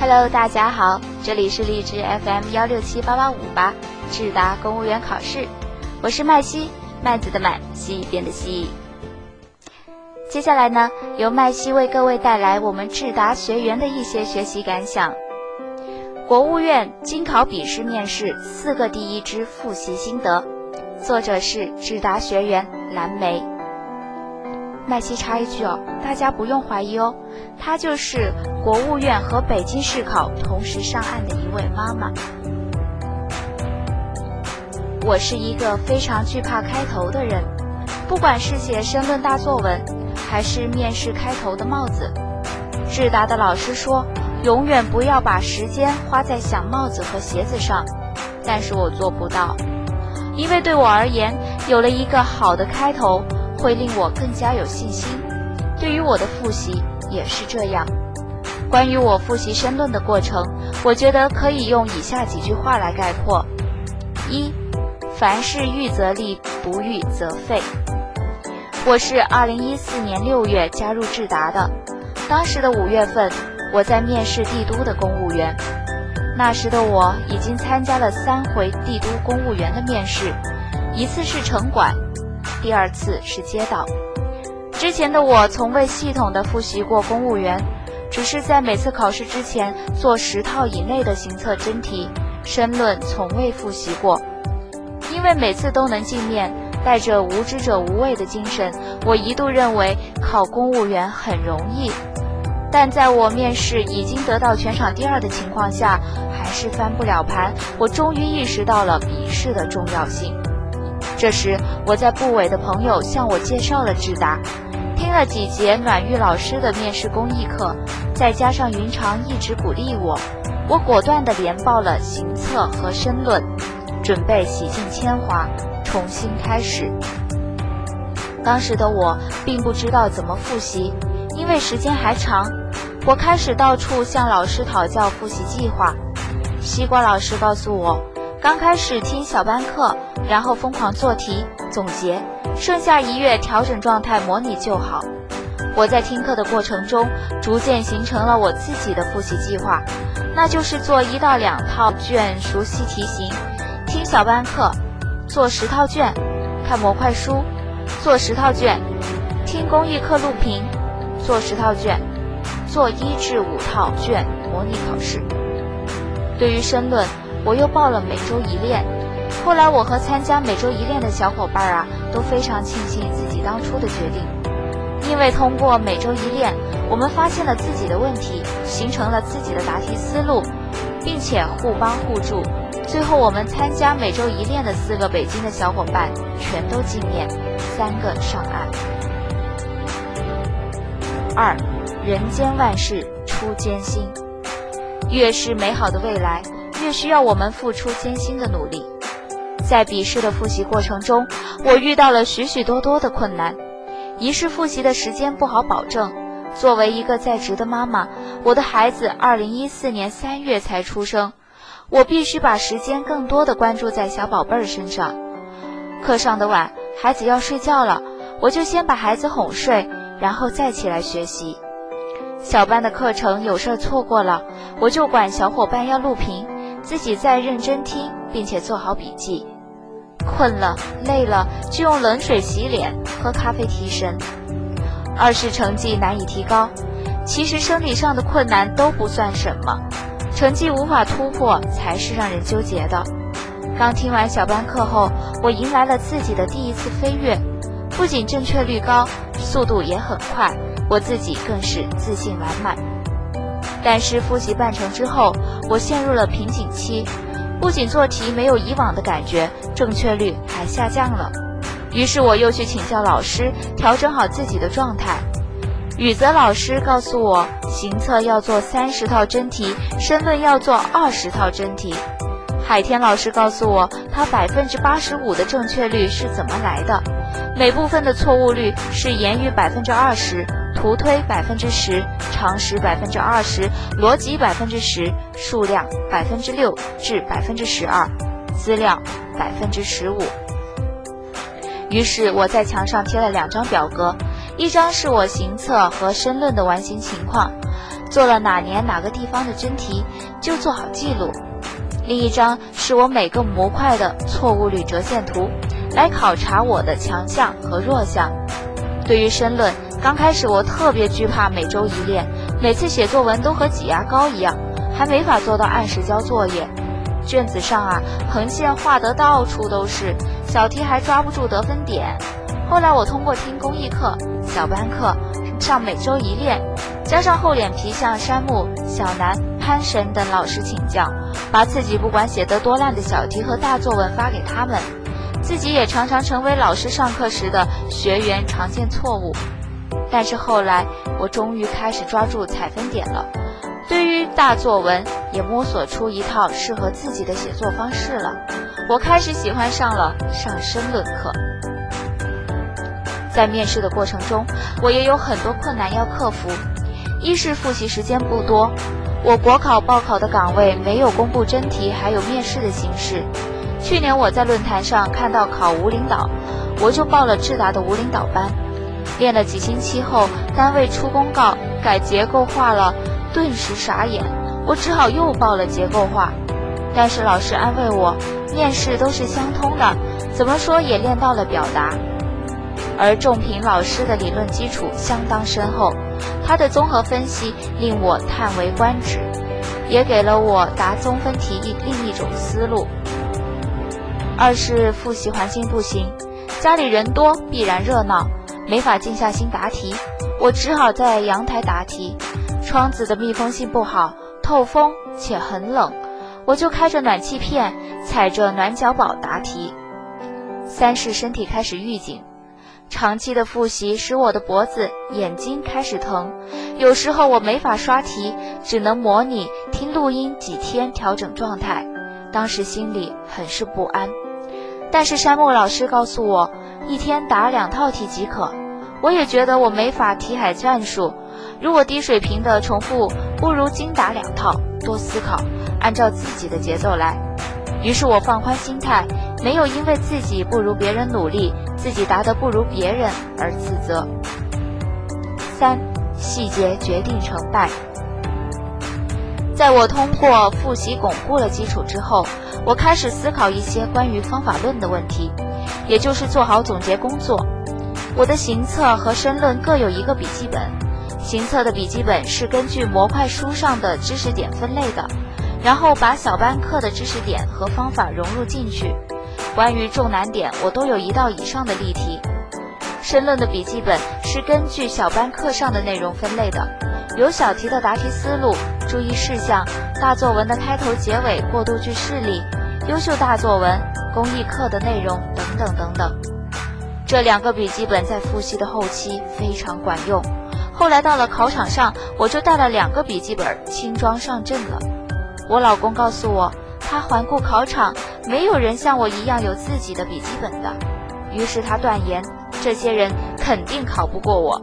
Hello，大家好，这里是荔枝 FM 幺六七八八五八智达公务员考试，我是麦西，麦子的麦，西边的西。接下来呢，由麦西为各位带来我们智达学员的一些学习感想。国务院经考笔试面试四个第一之复习心得，作者是智达学员蓝莓。麦西插一句哦，大家不用怀疑哦，她就是国务院和北京市考同时上岸的一位妈妈。我是一个非常惧怕开头的人，不管是写申论大作文，还是面试开头的帽子。智达的老师说。永远不要把时间花在想帽子和鞋子上，但是我做不到，因为对我而言，有了一个好的开头，会令我更加有信心。对于我的复习也是这样。关于我复习申论的过程，我觉得可以用以下几句话来概括：一，凡事预则立，不预则废。我是二零一四年六月加入智达的，当时的五月份。我在面试帝都的公务员，那时的我已经参加了三回帝都公务员的面试，一次是城管，第二次是街道。之前的我从未系统的复习过公务员，只是在每次考试之前做十套以内的行测真题，申论从未复习过。因为每次都能进面，带着无知者无畏的精神，我一度认为考公务员很容易。但在我面试已经得到全场第二的情况下，还是翻不了盘。我终于意识到了笔试的重要性。这时，我在部委的朋友向我介绍了智达，听了几节暖玉老师的面试公益课，再加上云长一直鼓励我，我果断地连报了行测和申论，准备洗尽铅华，重新开始。当时的我并不知道怎么复习。因为时间还长，我开始到处向老师讨教复习计划。西瓜老师告诉我，刚开始听小班课，然后疯狂做题总结，剩下一月调整状态模拟就好。我在听课的过程中，逐渐形成了我自己的复习计划，那就是做一到两套卷熟悉题型，听小班课，做十套卷，看模块书，做十套卷，听公益课录屏。做十套卷，做一至五套卷模拟考试。对于申论，我又报了每周一练。后来我和参加每周一练的小伙伴啊，都非常庆幸自己当初的决定，因为通过每周一练，我们发现了自己的问题，形成了自己的答题思路，并且互帮互助。最后，我们参加每周一练的四个北京的小伙伴全都进面，三个上岸。二，人间万事出艰辛，越是美好的未来，越需要我们付出艰辛的努力。在笔试的复习过程中，我遇到了许许多多的困难。一是复习的时间不好保证，作为一个在职的妈妈，我的孩子二零一四年三月才出生，我必须把时间更多的关注在小宝贝儿身上。课上的晚，孩子要睡觉了，我就先把孩子哄睡。然后再起来学习，小班的课程有事儿错过了，我就管小伙伴要录屏，自己再认真听，并且做好笔记。困了累了就用冷水洗脸，喝咖啡提神。二是成绩难以提高，其实生理上的困难都不算什么，成绩无法突破才是让人纠结的。刚听完小班课后，我迎来了自己的第一次飞跃。不仅正确率高，速度也很快，我自己更是自信满满。但是复习半程之后，我陷入了瓶颈期，不仅做题没有以往的感觉，正确率还下降了。于是我又去请教老师，调整好自己的状态。宇泽老师告诉我，行测要做三十套真题，申论要做二十套真题。海天老师告诉我，他百分之八十五的正确率是怎么来的？每部分的错误率是言语百分之二十，图推百分之十，常识百分之二十，逻辑百分之十，数量百分之六至百分之十二，资料百分之十五。于是我在墙上贴了两张表格，一张是我行测和申论的完形情况，做了哪年哪个地方的真题，就做好记录。另一张是我每个模块的错误率折线图，来考察我的强项和弱项。对于申论，刚开始我特别惧怕每周一练，每次写作文都和挤牙膏一样，还没法做到按时交作业。卷子上啊，横线画得到处都是，小题还抓不住得分点。后来我通过听公益课、小班课，上每周一练，加上厚脸皮向山木、小南、潘神等老师请教，把自己不管写得多烂的小题和大作文发给他们，自己也常常成为老师上课时的学员常见错误。但是后来，我终于开始抓住采分点了。对于大作文，也摸索出一套适合自己的写作方式了。我开始喜欢上了上申论课。在面试的过程中，我也有很多困难要克服。一是复习时间不多，我国考报考的岗位没有公布真题，还有面试的形式。去年我在论坛上看到考无领导，我就报了智达的无领导班。练了几星期后，单位出公告改结构化了。顿时傻眼，我只好又报了结构化，但是老师安慰我，面试都是相通的，怎么说也练到了表达。而仲平老师的理论基础相当深厚，他的综合分析令我叹为观止，也给了我答综分题另一种思路。二是复习环境不行，家里人多必然热闹，没法静下心答题，我只好在阳台答题。窗子的密封性不好，透风且很冷，我就开着暖气片，踩着暖脚宝答题。三是身体开始预警，长期的复习使我的脖子、眼睛开始疼，有时候我没法刷题，只能模拟听录音几天调整状态。当时心里很是不安，但是山木老师告诉我，一天答两套题即可。我也觉得我没法题海战术。如果低水平的重复，不如精打两套，多思考，按照自己的节奏来。于是我放宽心态，没有因为自己不如别人努力，自己答得不如别人而自责。三，细节决定成败。在我通过复习巩固了基础之后，我开始思考一些关于方法论的问题，也就是做好总结工作。我的行测和申论各有一个笔记本。行测的笔记本是根据模块书上的知识点分类的，然后把小班课的知识点和方法融入进去。关于重难点，我都有一道以上的例题。申论的笔记本是根据小班课上的内容分类的，有小题的答题思路、注意事项、大作文的开头、结尾、过渡句示例、优秀大作文、公益课的内容等等等等。这两个笔记本在复习的后期非常管用。后来到了考场上，我就带了两个笔记本轻装上阵了。我老公告诉我，他环顾考场，没有人像我一样有自己的笔记本的。于是他断言，这些人肯定考不过我。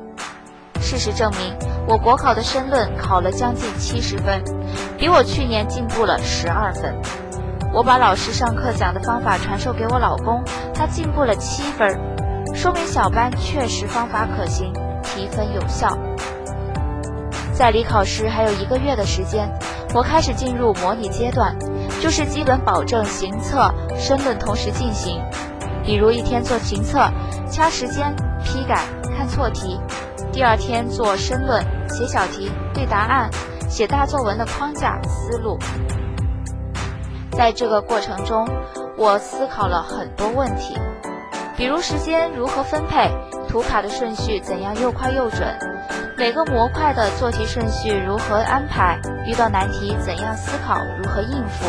事实证明，我国考的申论考了将近七十分，比我去年进步了十二分。我把老师上课讲的方法传授给我老公，他进步了七分，说明小班确实方法可行。提分有效。在离考试还有一个月的时间，我开始进入模拟阶段，就是基本保证行测、申论同时进行。比如一天做行测，掐时间、批改、看错题；第二天做申论，写小题、对答案、写大作文的框架思路。在这个过程中，我思考了很多问题，比如时间如何分配。图卡的顺序怎样又快又准？每个模块的做题顺序如何安排？遇到难题怎样思考？如何应付？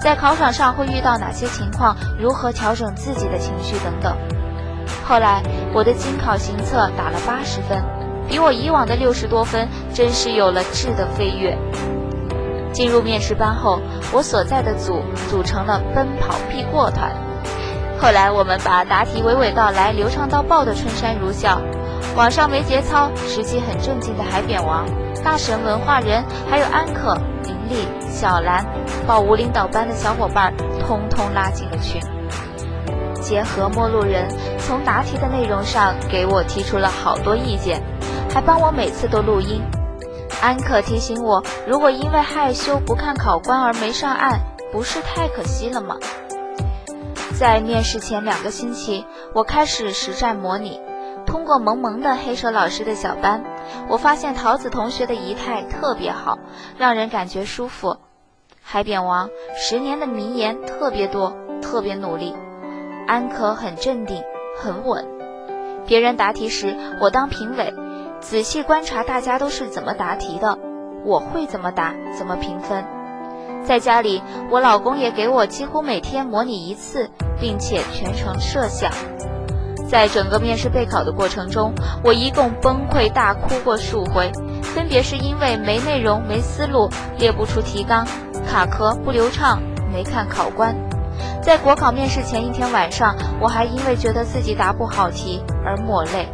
在考场上会遇到哪些情况？如何调整自己的情绪等等。后来我的经考行测打了八十分，比我以往的六十多分真是有了质的飞跃。进入面试班后，我所在的组组成了奔跑必过团。后来我们把答题娓娓道来、流畅到爆的春山如笑，网上没节操、实际很正经的海扁王、大神文化人，还有安可、林丽、小兰，报无领导班的小伙伴，通通拉进了群。结合陌路人，从答题的内容上给我提出了好多意见，还帮我每次都录音。安可提醒我，如果因为害羞不看考官而没上岸，不是太可惜了吗？在面试前两个星期，我开始实战模拟。通过萌萌的黑手老师的小班，我发现桃子同学的仪态特别好，让人感觉舒服。海扁王十年的名言特别多，特别努力。安可很镇定，很稳。别人答题时，我当评委。仔细观察大家都是怎么答题的，我会怎么答，怎么评分。在家里，我老公也给我几乎每天模拟一次，并且全程摄像。在整个面试备考的过程中，我一共崩溃大哭过数回，分别是因为没内容、没思路、列不出提纲、卡壳不流畅、没看考官。在国考面试前一天晚上，我还因为觉得自己答不好题而抹泪。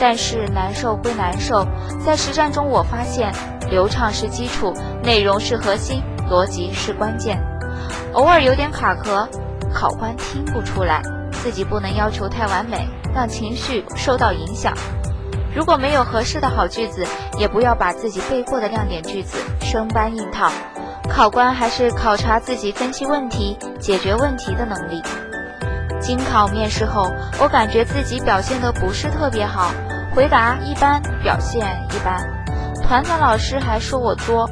但是难受归难受，在实战中我发现，流畅是基础，内容是核心，逻辑是关键。偶尔有点卡壳，考官听不出来，自己不能要求太完美，让情绪受到影响。如果没有合适的好句子，也不要把自己背过的亮点句子生搬硬套。考官还是考察自己分析问题、解决问题的能力。经考面试后，我感觉自己表现得不是特别好，回答一般，表现一般。团团老师还说我作。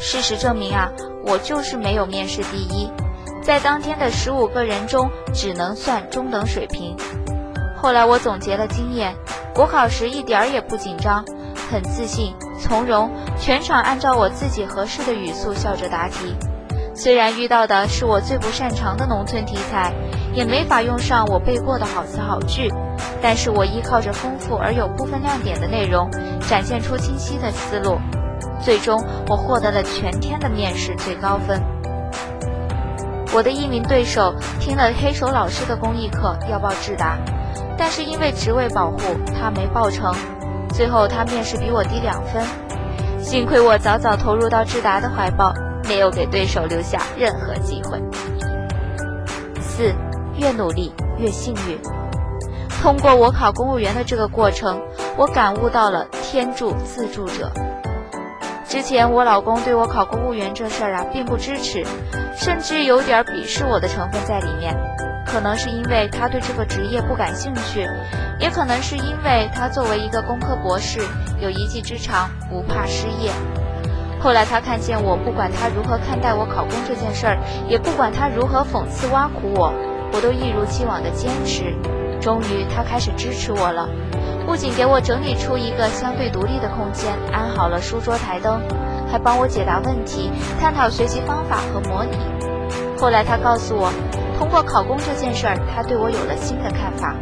事实证明啊，我就是没有面试第一，在当天的十五个人中，只能算中等水平。后来我总结了经验，国考时一点儿也不紧张，很自信从容，全场按照我自己合适的语速笑着答题。虽然遇到的是我最不擅长的农村题材。也没法用上我背过的好词好句，但是我依靠着丰富而有部分亮点的内容，展现出清晰的思路，最终我获得了全天的面试最高分。我的一名对手听了黑手老师的公益课要报智达，但是因为职位保护，他没报成，最后他面试比我低两分。幸亏我早早投入到智达的怀抱，没有给对手留下任何机会。四。越努力越幸运。通过我考公务员的这个过程，我感悟到了天助自助者。之前我老公对我考公务员这事儿啊，并不支持，甚至有点鄙视我的成分在里面。可能是因为他对这个职业不感兴趣，也可能是因为他作为一个工科博士，有一技之长，不怕失业。后来他看见我，不管他如何看待我考公这件事儿，也不管他如何讽刺挖苦我。我都一如既往的坚持，终于他开始支持我了，不仅给我整理出一个相对独立的空间，安好了书桌台灯，还帮我解答问题，探讨学习方法和模拟。后来他告诉我，通过考公这件事儿，他对我有了新的看法，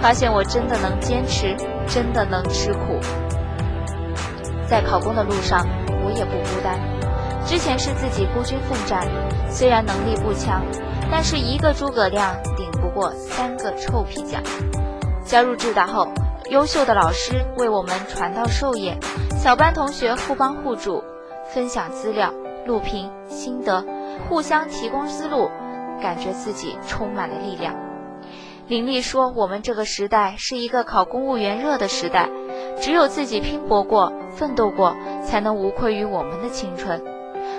发现我真的能坚持，真的能吃苦。在考公的路上，我也不孤单，之前是自己孤军奋战，虽然能力不强。但是一个诸葛亮顶不过三个臭皮匠。加入智达后，优秀的老师为我们传道授业，小班同学互帮互助，分享资料、录屏心得，互相提供思路，感觉自己充满了力量。林丽说：“我们这个时代是一个考公务员热的时代，只有自己拼搏过、奋斗过，才能无愧于我们的青春。”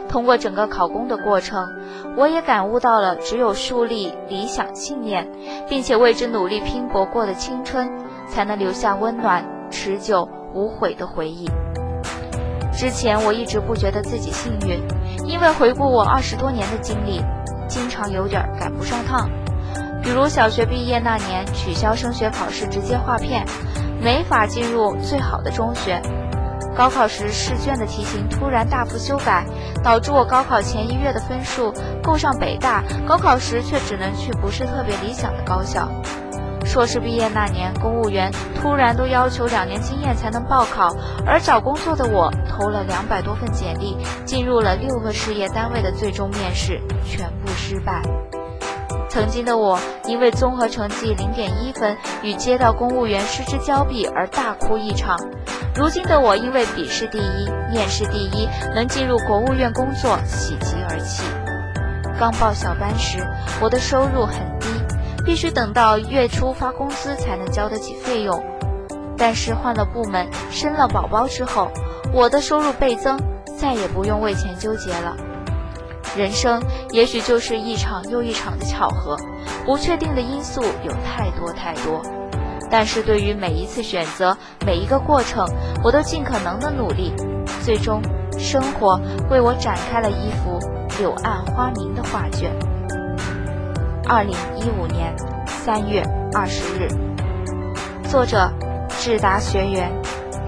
通过整个考公的过程，我也感悟到了，只有树立理想信念，并且为之努力拼搏过的青春，才能留下温暖、持久、无悔的回忆。之前我一直不觉得自己幸运，因为回顾我二十多年的经历，经常有点赶不上趟。比如小学毕业那年取消升学考试，直接划片，没法进入最好的中学。高考时试卷的题型突然大幅修改，导致我高考前一月的分数够上北大，高考时却只能去不是特别理想的高校。硕士毕业那年，公务员突然都要求两年经验才能报考，而找工作的我投了两百多份简历，进入了六个事业单位的最终面试，全部失败。曾经的我因为综合成绩零点一分与街道公务员失之交臂而大哭一场。如今的我，因为笔试第一、面试第一，能进入国务院工作，喜极而泣。刚报小班时，我的收入很低，必须等到月初发工资才能交得起费用。但是换了部门，生了宝宝之后，我的收入倍增，再也不用为钱纠结了。人生也许就是一场又一场的巧合，不确定的因素有太多太多。但是对于每一次选择，每一个过程，我都尽可能的努力。最终，生活为我展开了一幅柳暗花明的画卷。二零一五年三月二十日，作者智达学员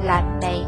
蓝莓。